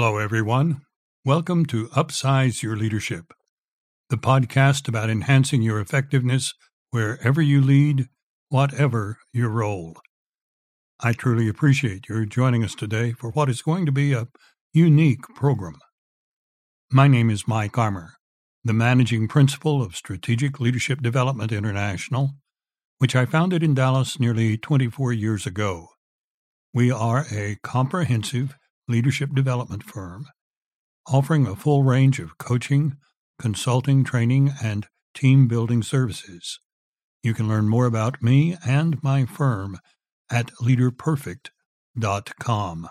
Hello, everyone. Welcome to Upsize Your Leadership, the podcast about enhancing your effectiveness wherever you lead, whatever your role. I truly appreciate your joining us today for what is going to be a unique program. My name is Mike Armour, the managing principal of Strategic Leadership Development International, which I founded in Dallas nearly 24 years ago. We are a comprehensive leadership development firm offering a full range of coaching, consulting, training, and team building services. You can learn more about me and my firm at leaderperfect.com.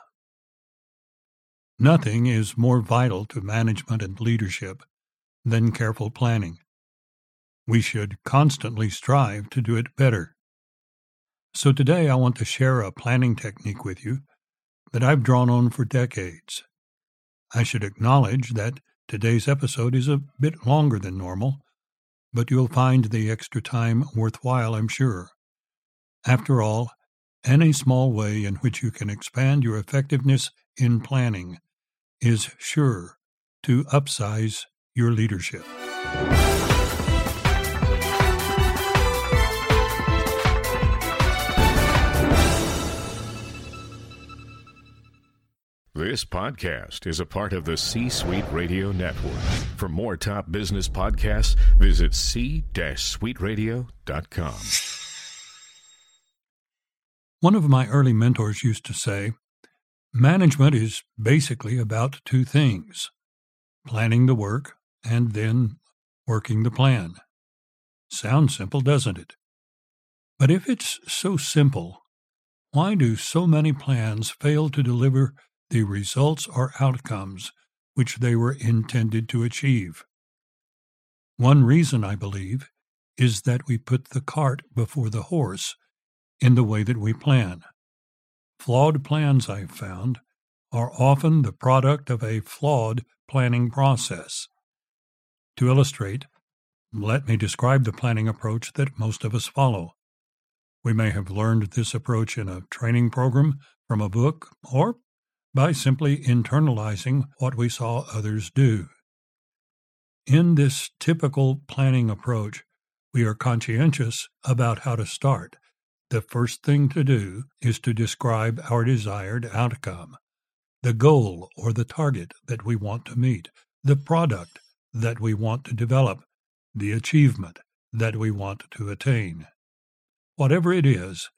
Nothing is more vital to management and leadership than careful planning. We should constantly strive to do it better. So today I want to share a planning technique with you that I've drawn on for decades. I should acknowledge that today's episode is a bit longer than normal, but you'll find the extra time worthwhile, I'm sure. After all, any small way in which you can expand your effectiveness in planning is sure to upsize your leadership. This podcast is a part of the C Suite Radio Network. For more top business podcasts, visit c-suiteradio.com. One of my early mentors used to say, Management is basically about two things planning the work and then working the plan. Sounds simple, doesn't it? But if it's so simple, why do so many plans fail to deliver the results or outcomes which they were intended to achieve. One reason, I believe, is that we put the cart before the horse in the way that we plan. Flawed plans, I've found, are often the product of a flawed planning process. To illustrate, let me describe the planning approach that most of us follow. We may have learned this approach in a training program, from a book, or by simply internalizing what we saw others do. In this typical planning approach, we are conscientious about how to start. The first thing to do is to describe our desired outcome, the goal or the target that we want to meet, the product that we want to develop, the achievement that we want to attain. Whatever it is,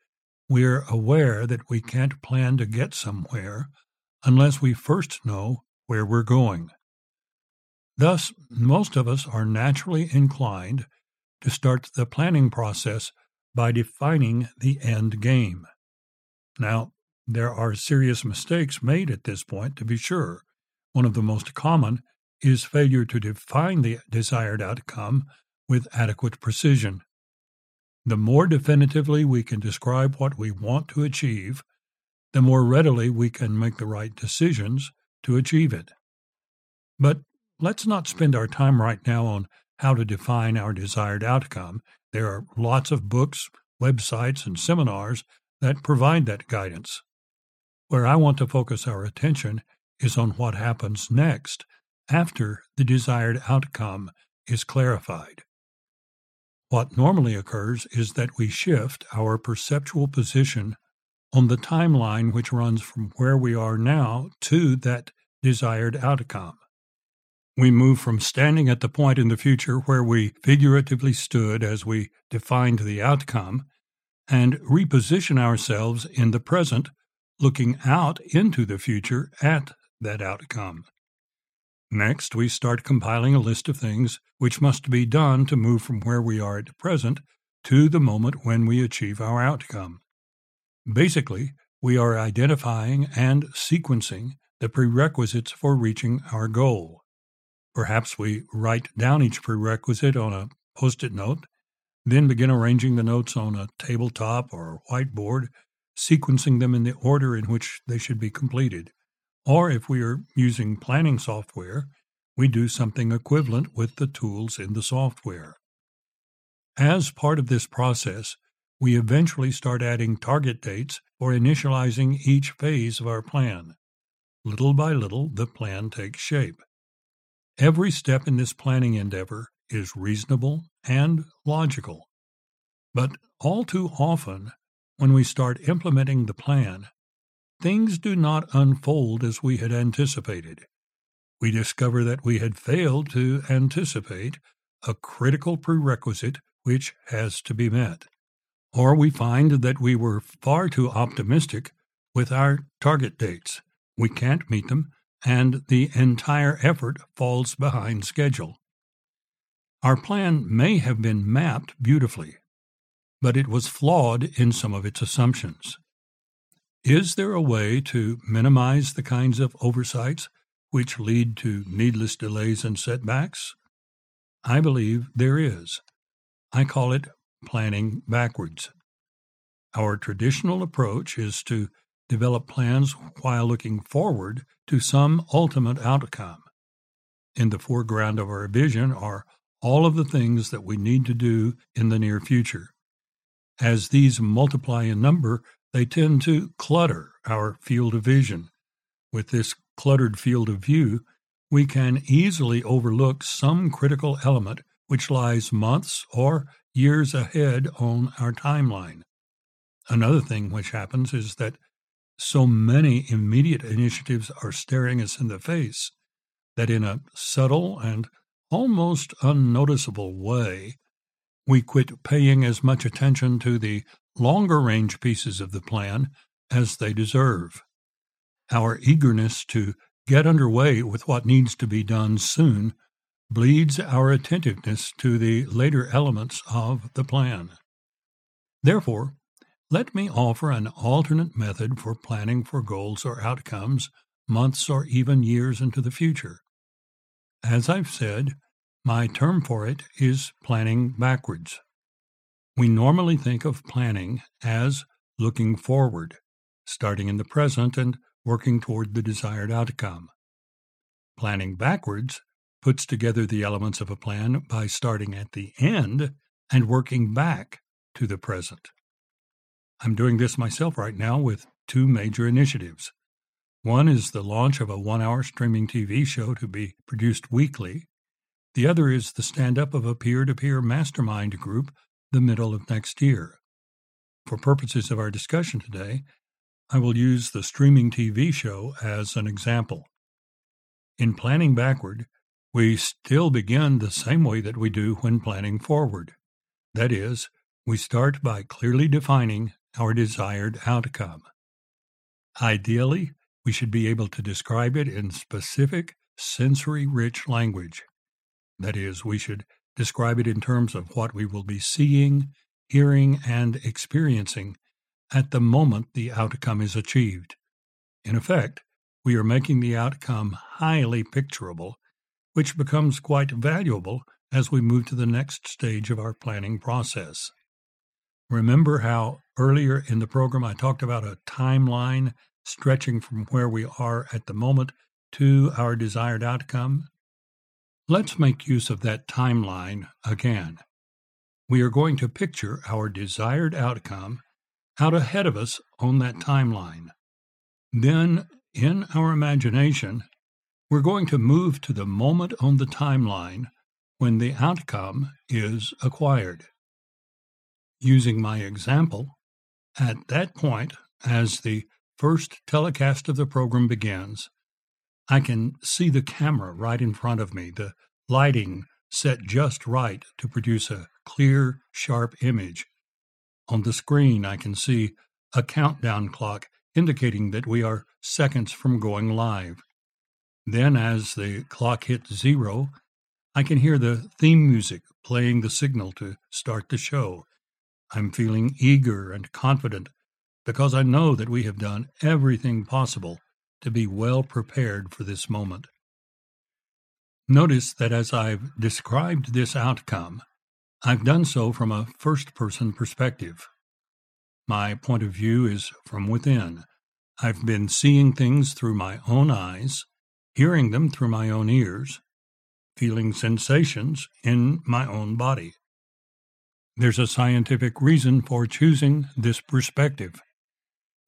we're aware that we can't plan to get somewhere unless we first know where we're going. Thus, most of us are naturally inclined to start the planning process by defining the end game. Now, there are serious mistakes made at this point, to be sure. One of the most common is failure to define the desired outcome with adequate precision. The more definitively we can describe what we want to achieve, the more readily we can make the right decisions to achieve it. But let's not spend our time right now on how to define our desired outcome. There are lots of books, websites, and seminars that provide that guidance. Where I want to focus our attention is on what happens next after the desired outcome is clarified. What normally occurs is that we shift our perceptual position on the timeline which runs from where we are now to that desired outcome. We move from standing at the point in the future where we figuratively stood as we defined the outcome and reposition ourselves in the present, looking out into the future at that outcome. Next, we start compiling a list of things which must be done to move from where we are at present to the moment when we achieve our outcome. Basically, we are identifying and sequencing the prerequisites for reaching our goal. Perhaps we write down each prerequisite on a post it note, then begin arranging the notes on a tabletop or whiteboard, sequencing them in the order in which they should be completed. Or if we are using planning software, we do something equivalent with the tools in the software. As part of this process, we eventually start adding target dates for initializing each phase of our plan. little by little, the plan takes shape. Every step in this planning endeavor is reasonable and logical. But all too often, when we start implementing the plan, things do not unfold as we had anticipated. We discover that we had failed to anticipate a critical prerequisite which has to be met. Or we find that we were far too optimistic with our target dates. We can't meet them, and the entire effort falls behind schedule. Our plan may have been mapped beautifully, but it was flawed in some of its assumptions. Is there a way to minimize the kinds of oversights which lead to needless delays and setbacks? I believe there is. I call it planning backwards. Our traditional approach is to develop plans while looking forward to some ultimate outcome. In the foreground of our vision are all of the things that we need to do in the near future. As these multiply in number, they tend to clutter our field of vision. With this cluttered field of view, we can easily overlook some critical element which lies months or years ahead on our timeline. Another thing which happens is that so many immediate initiatives are staring us in the face that in a subtle and almost unnoticeable way, we quit paying as much attention to the longer range pieces of the plan as they deserve. Our eagerness to get underway with what needs to be done soon bleeds our attentiveness to the later elements of the plan. Therefore, let me offer an alternate method for planning for goals or outcomes months or even years into the future. As I've said, my term for it is planning backwards. We normally think of planning as looking forward, starting in the present and working toward the desired outcome. Planning backwards puts together the elements of a plan by starting at the end and working back to the present. I'm doing this myself right now with two major initiatives. One is the launch of a one hour streaming TV show to be produced weekly. The other is the stand up of a peer to peer mastermind group the middle of next year. For purposes of our discussion today, I will use the streaming TV show as an example. In planning backward, we still begin the same way that we do when planning forward. That is, we start by clearly defining our desired outcome. Ideally, we should be able to describe it in specific, sensory rich language. That is, we should describe it in terms of what we will be seeing, hearing, and experiencing at the moment the outcome is achieved. In effect, we are making the outcome highly picturable, which becomes quite valuable as we move to the next stage of our planning process. Remember how earlier in the program I talked about a timeline stretching from where we are at the moment to our desired outcome? Let's make use of that timeline again. We are going to picture our desired outcome out ahead of us on that timeline. Then, in our imagination, we're going to move to the moment on the timeline when the outcome is acquired. Using my example, at that point, as the first telecast of the program begins, I can see the camera right in front of me, the lighting set just right to produce a clear, sharp image. On the screen, I can see a countdown clock indicating that we are seconds from going live. Then, as the clock hits zero, I can hear the theme music playing the signal to start the show. I'm feeling eager and confident because I know that we have done everything possible to be well prepared for this moment. Notice that as I've described this outcome, I've done so from a first person perspective. My point of view is from within. I've been seeing things through my own eyes, hearing them through my own ears, feeling sensations in my own body. There's a scientific reason for choosing this perspective.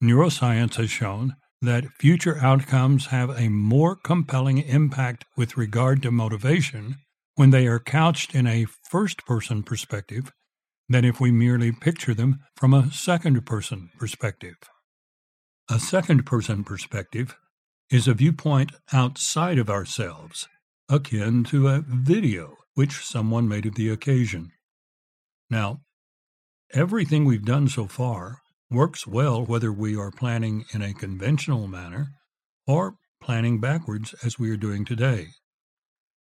Neuroscience has shown that future outcomes have a more compelling impact with regard to motivation when they are couched in a first person perspective than if we merely picture them from a second person perspective. A second person perspective is a viewpoint outside of ourselves, akin to a video which someone made of the occasion. Now, everything we've done so far works well whether we are planning in a conventional manner or planning backwards as we are doing today.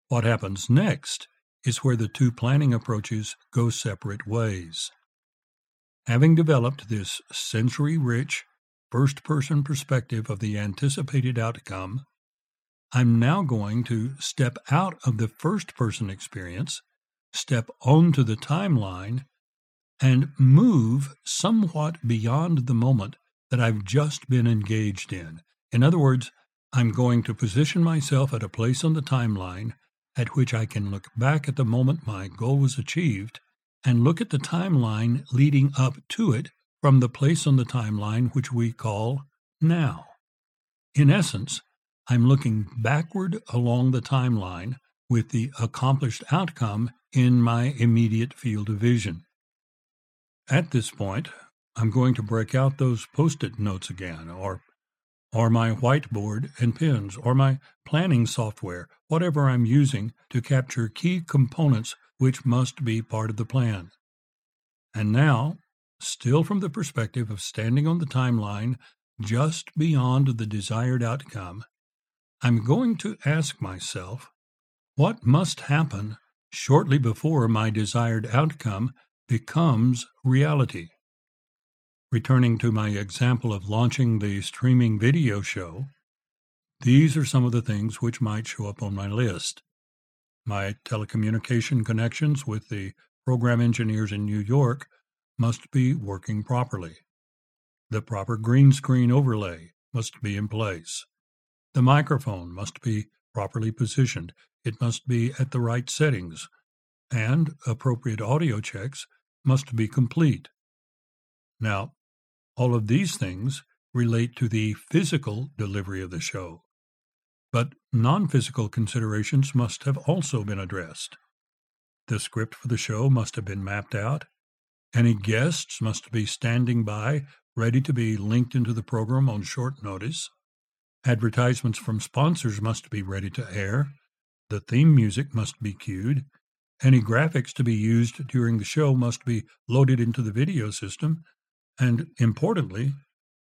What happens next is where the two planning approaches go separate ways. Having developed this sensory rich, first person perspective of the anticipated outcome, I'm now going to step out of the first person experience, step onto the timeline, and move somewhat beyond the moment that I've just been engaged in. In other words, I'm going to position myself at a place on the timeline at which I can look back at the moment my goal was achieved and look at the timeline leading up to it from the place on the timeline which we call now. In essence, I'm looking backward along the timeline with the accomplished outcome in my immediate field of vision. At this point, I'm going to break out those post it notes again, or or my whiteboard and pens, or my planning software, whatever I'm using to capture key components which must be part of the plan. And now, still from the perspective of standing on the timeline just beyond the desired outcome, I'm going to ask myself what must happen shortly before my desired outcome becomes reality. Returning to my example of launching the streaming video show, these are some of the things which might show up on my list. My telecommunication connections with the program engineers in New York must be working properly. The proper green screen overlay must be in place. The microphone must be properly positioned. It must be at the right settings. And appropriate audio checks must be complete. Now, all of these things relate to the physical delivery of the show. But non physical considerations must have also been addressed. The script for the show must have been mapped out. Any guests must be standing by, ready to be linked into the program on short notice. Advertisements from sponsors must be ready to air. The theme music must be cued. Any graphics to be used during the show must be loaded into the video system. And importantly,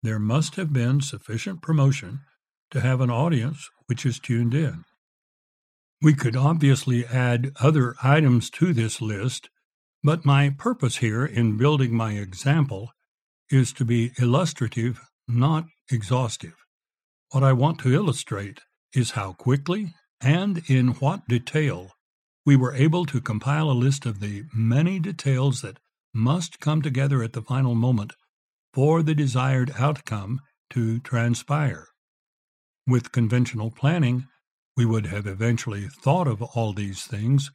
there must have been sufficient promotion to have an audience which is tuned in. We could obviously add other items to this list, but my purpose here in building my example is to be illustrative, not exhaustive. What I want to illustrate is how quickly and in what detail we were able to compile a list of the many details that must come together at the final moment for the desired outcome to transpire. With conventional planning, we would have eventually thought of all these things,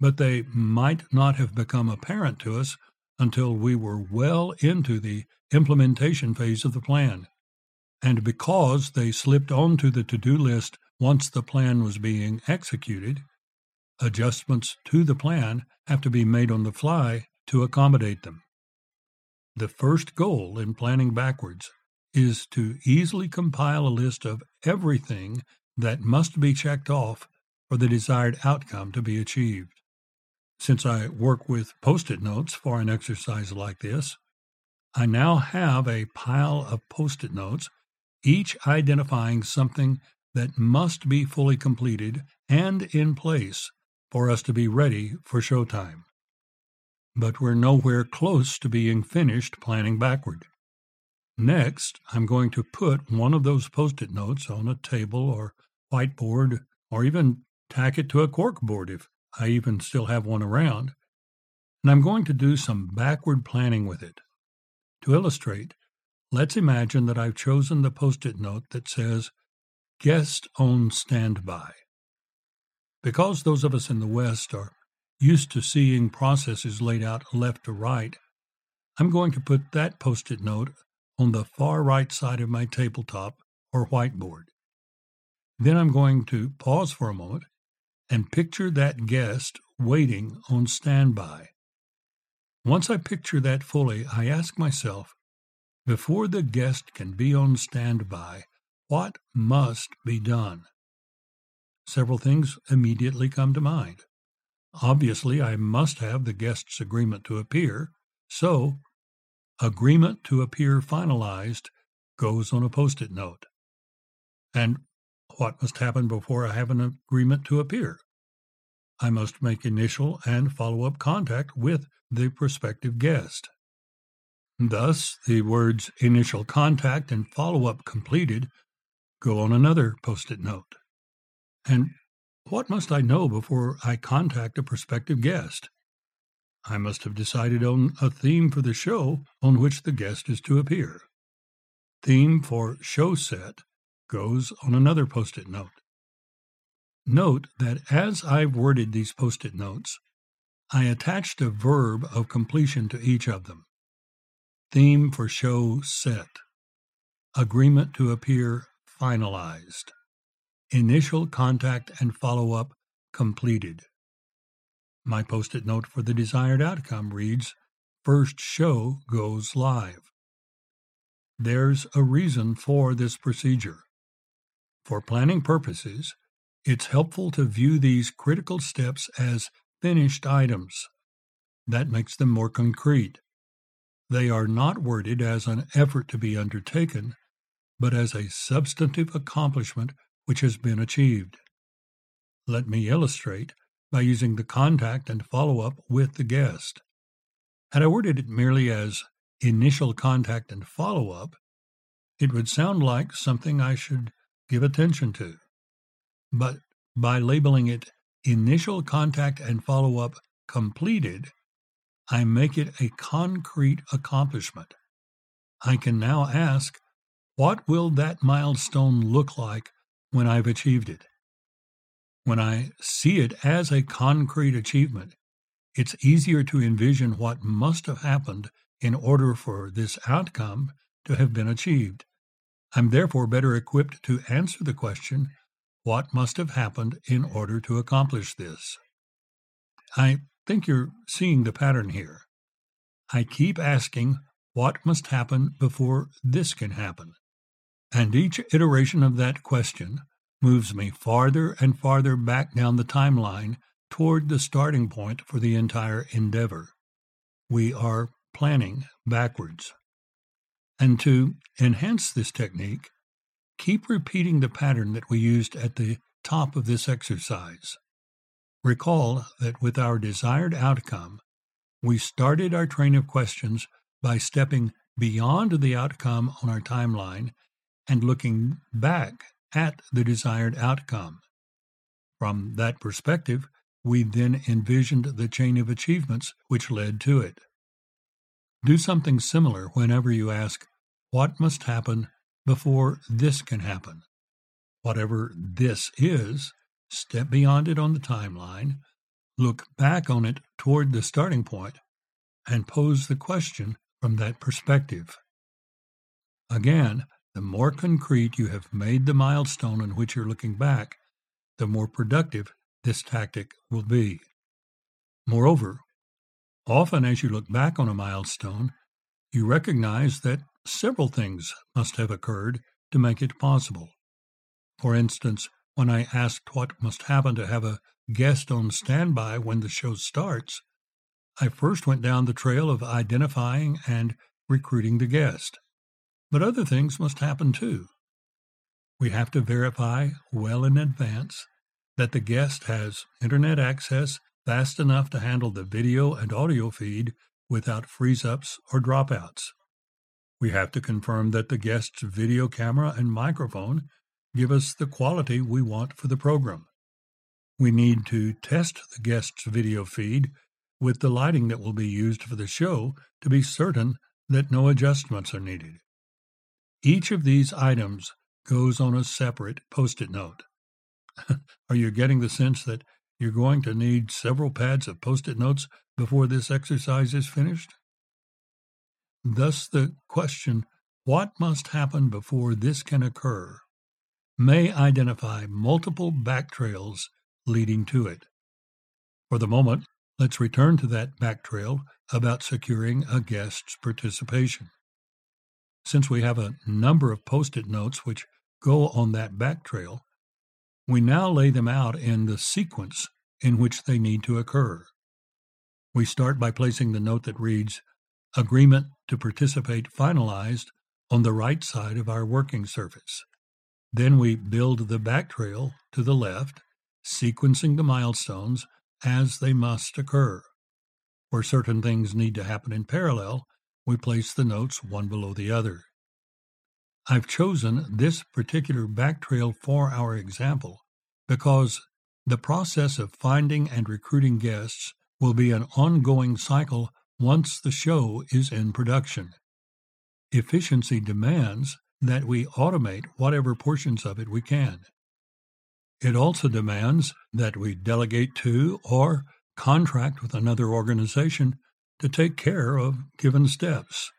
but they might not have become apparent to us until we were well into the implementation phase of the plan. And because they slipped onto the to do list once the plan was being executed, Adjustments to the plan have to be made on the fly to accommodate them. The first goal in planning backwards is to easily compile a list of everything that must be checked off for the desired outcome to be achieved. Since I work with post it notes for an exercise like this, I now have a pile of post it notes, each identifying something that must be fully completed and in place for us to be ready for showtime. But we're nowhere close to being finished planning backward. Next, I'm going to put one of those post it notes on a table or whiteboard, or even tack it to a corkboard if I even still have one around, and I'm going to do some backward planning with it. To illustrate, let's imagine that I've chosen the post it note that says, Guest on standby. Because those of us in the West are used to seeing processes laid out left to right, I'm going to put that post it note on the far right side of my tabletop or whiteboard. Then I'm going to pause for a moment and picture that guest waiting on standby. Once I picture that fully, I ask myself, before the guest can be on standby, what must be done? Several things immediately come to mind. Obviously, I must have the guest's agreement to appear, so agreement to appear finalized goes on a post it note. And what must happen before I have an agreement to appear? I must make initial and follow up contact with the prospective guest. Thus, the words initial contact and follow up completed go on another post it note. And what must I know before I contact a prospective guest? I must have decided on a theme for the show on which the guest is to appear. Theme for show set goes on another post it note. Note that as I've worded these post it notes, I attached a verb of completion to each of them. Theme for show set. Agreement to appear finalized. Initial contact and follow up completed. My post it note for the desired outcome reads First show goes live. There's a reason for this procedure. For planning purposes, it's helpful to view these critical steps as finished items. That makes them more concrete. They are not worded as an effort to be undertaken, but as a substantive accomplishment which has been achieved. Let me illustrate by using the contact and follow up with the guest. Had I worded it merely as initial contact and follow up, it would sound like something I should give attention to. But by labeling it initial contact and follow up completed, I make it a concrete accomplishment. I can now ask, what will that milestone look like when I've achieved it? When I see it as a concrete achievement, it's easier to envision what must have happened in order for this outcome to have been achieved. I'm therefore better equipped to answer the question what must have happened in order to accomplish this? I think you're seeing the pattern here. I keep asking what must happen before this can happen. And each iteration of that question moves me farther and farther back down the timeline toward the starting point for the entire endeavor. We are planning backwards. And to enhance this technique, Keep repeating the pattern that we used at the top of this exercise. Recall that with our desired outcome, we started our train of questions by stepping beyond the outcome on our timeline and looking back at the desired outcome. From that perspective, we then envisioned the chain of achievements which led to it. Do something similar whenever you ask, What must happen before this can happen. Whatever this is, step beyond it on the timeline, look back on it toward the starting point, and pose the question from that perspective. Again, the more concrete you have made the milestone on which you're looking back, the more productive this tactic will be. Moreover, often as you look back on a milestone, you recognize that several things must have occurred to make it possible. For instance, when I asked what must happen to have a guest on standby when the show starts, I first went down the trail of identifying and recruiting the guest. But other things must happen too. We have to verify well in advance that the guest has internet access fast enough to handle the video and audio feed without freeze ups or dropouts. We have to confirm that the guest's video camera and microphone give us the quality we want for the program. We need to test the guest's video feed with the lighting that will be used for the show to be certain that no adjustments are needed. Each of these items goes on a separate post it note. are you getting the sense that you're going to need several pads of post it notes before this exercise is finished? Thus, the question, what must happen before this can occur, may identify multiple back trails leading to it. For the moment, let's return to that back trail about securing a guest's participation. Since we have a number of post it notes which go on that back trail, we now lay them out in the sequence in which they need to occur. We start by placing the note that reads, Agreement to participate finalized on the right side of our working surface. Then we build the back trail to the left, sequencing the milestones as they must occur. Where certain things need to happen in parallel, we place the notes one below the other. I've chosen this particular back trail for our example because the process of finding and recruiting guests will be an ongoing cycle once the show is in production. Efficiency demands that we automate whatever portions of it we can. It also demands that we delegate to or contract with another organization to take care of given steps.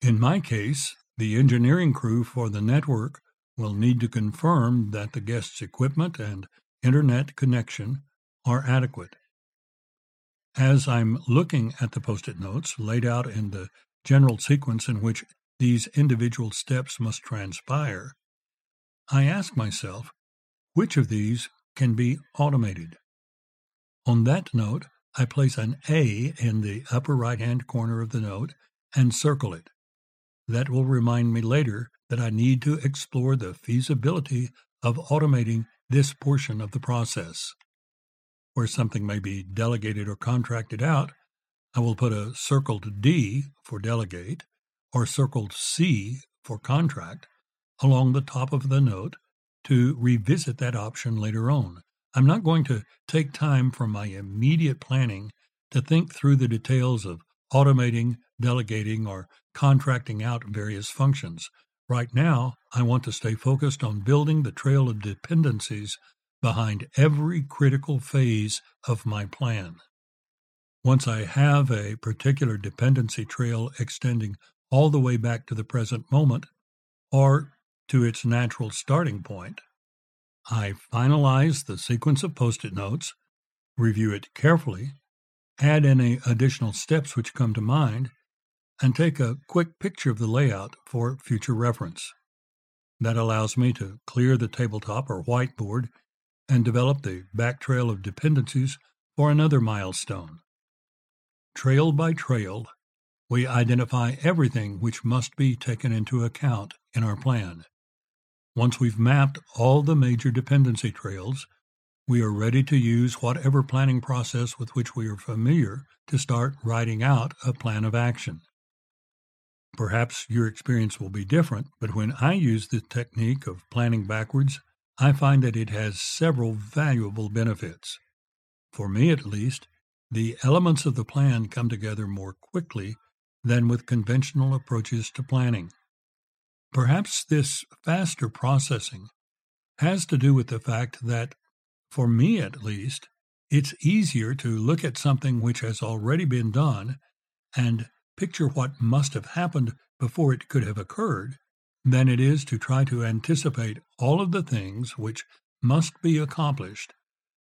In my case, the engineering crew for the network will need to confirm that the guest's equipment and internet connection are adequate. As I'm looking at the post it notes laid out in the general sequence in which these individual steps must transpire, I ask myself which of these can be automated? On that note, I place an A in the upper right hand corner of the note and circle it. That will remind me later that I need to explore the feasibility of automating this portion of the process. Where something may be delegated or contracted out, I will put a circled D for delegate or circled C for contract along the top of the note to revisit that option later on. I'm not going to take time from my immediate planning to think through the details of automating, delegating, or contracting out various functions. Right now, I want to stay focused on building the trail of dependencies behind every critical phase of my plan. Once I have a particular dependency trail extending all the way back to the present moment, or to its natural starting point. I finalize the sequence of post it notes, review it carefully, add any additional steps which come to mind, and take a quick picture of the layout for future reference. That allows me to clear the tabletop or whiteboard and develop the back trail of dependencies for another milestone. Trail by trail, we identify everything which must be taken into account in our plan. Once we've mapped all the major dependency trails, we are ready to use whatever planning process with which we are familiar to start writing out a plan of action. Perhaps your experience will be different, but when I use the technique of planning backwards, I find that it has several valuable benefits. For me, at least, the elements of the plan come together more quickly than with conventional approaches to planning. Perhaps this faster processing has to do with the fact that, for me at least, it's easier to look at something which has already been done and picture what must have happened before it could have occurred than it is to try to anticipate all of the things which must be accomplished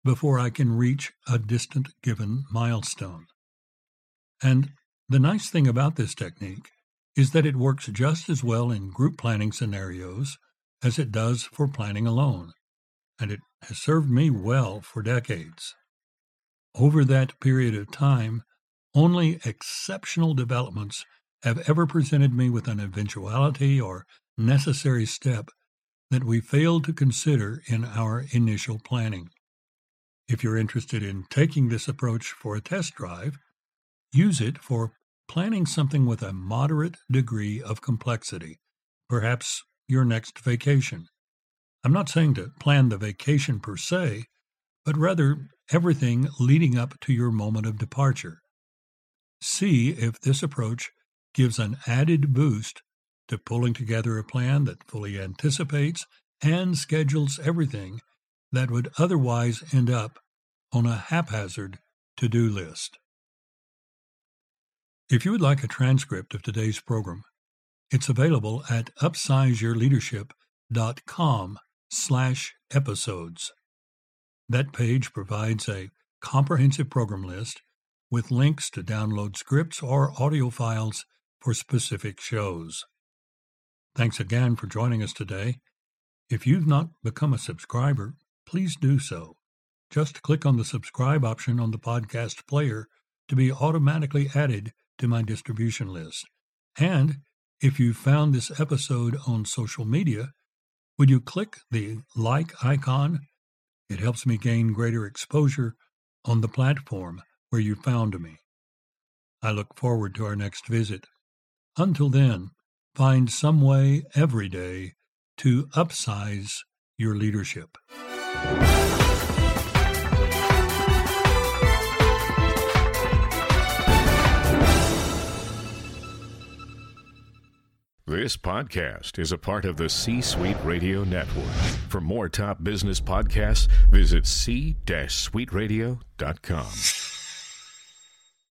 before I can reach a distant given milestone. And the nice thing about this technique is that it works just as well in group planning scenarios as it does for planning alone, and it has served me well for decades. Over that period of time, only exceptional developments have ever presented me with an eventuality or necessary step that we failed to consider in our initial planning. If you're interested in taking this approach for a test drive, use it for planning something with a moderate degree of complexity, perhaps your next vacation. I'm not saying to plan the vacation per se, but rather everything leading up to your moment of departure. See if this approach gives an added boost to pulling together a plan that fully anticipates and schedules everything that would otherwise end up on a haphazard to do list. If you would like a transcript of today's program, it's available at upsizeyourleadership.com slash episodes. That page provides a comprehensive program list with links to download scripts or audio files for specific shows. Thanks again for joining us today. If you've not become a subscriber, please do so. Just click on the subscribe option on the podcast player to be automatically added to my distribution list. And if you found this episode on social media, would you click the like icon? It helps me gain greater exposure on the platform where you found me. I look forward to our next visit. Until then, find some way every day to upsize your leadership. This podcast is a part of the C Suite Radio Network. For more top business podcasts, visit c-suiteradio.com.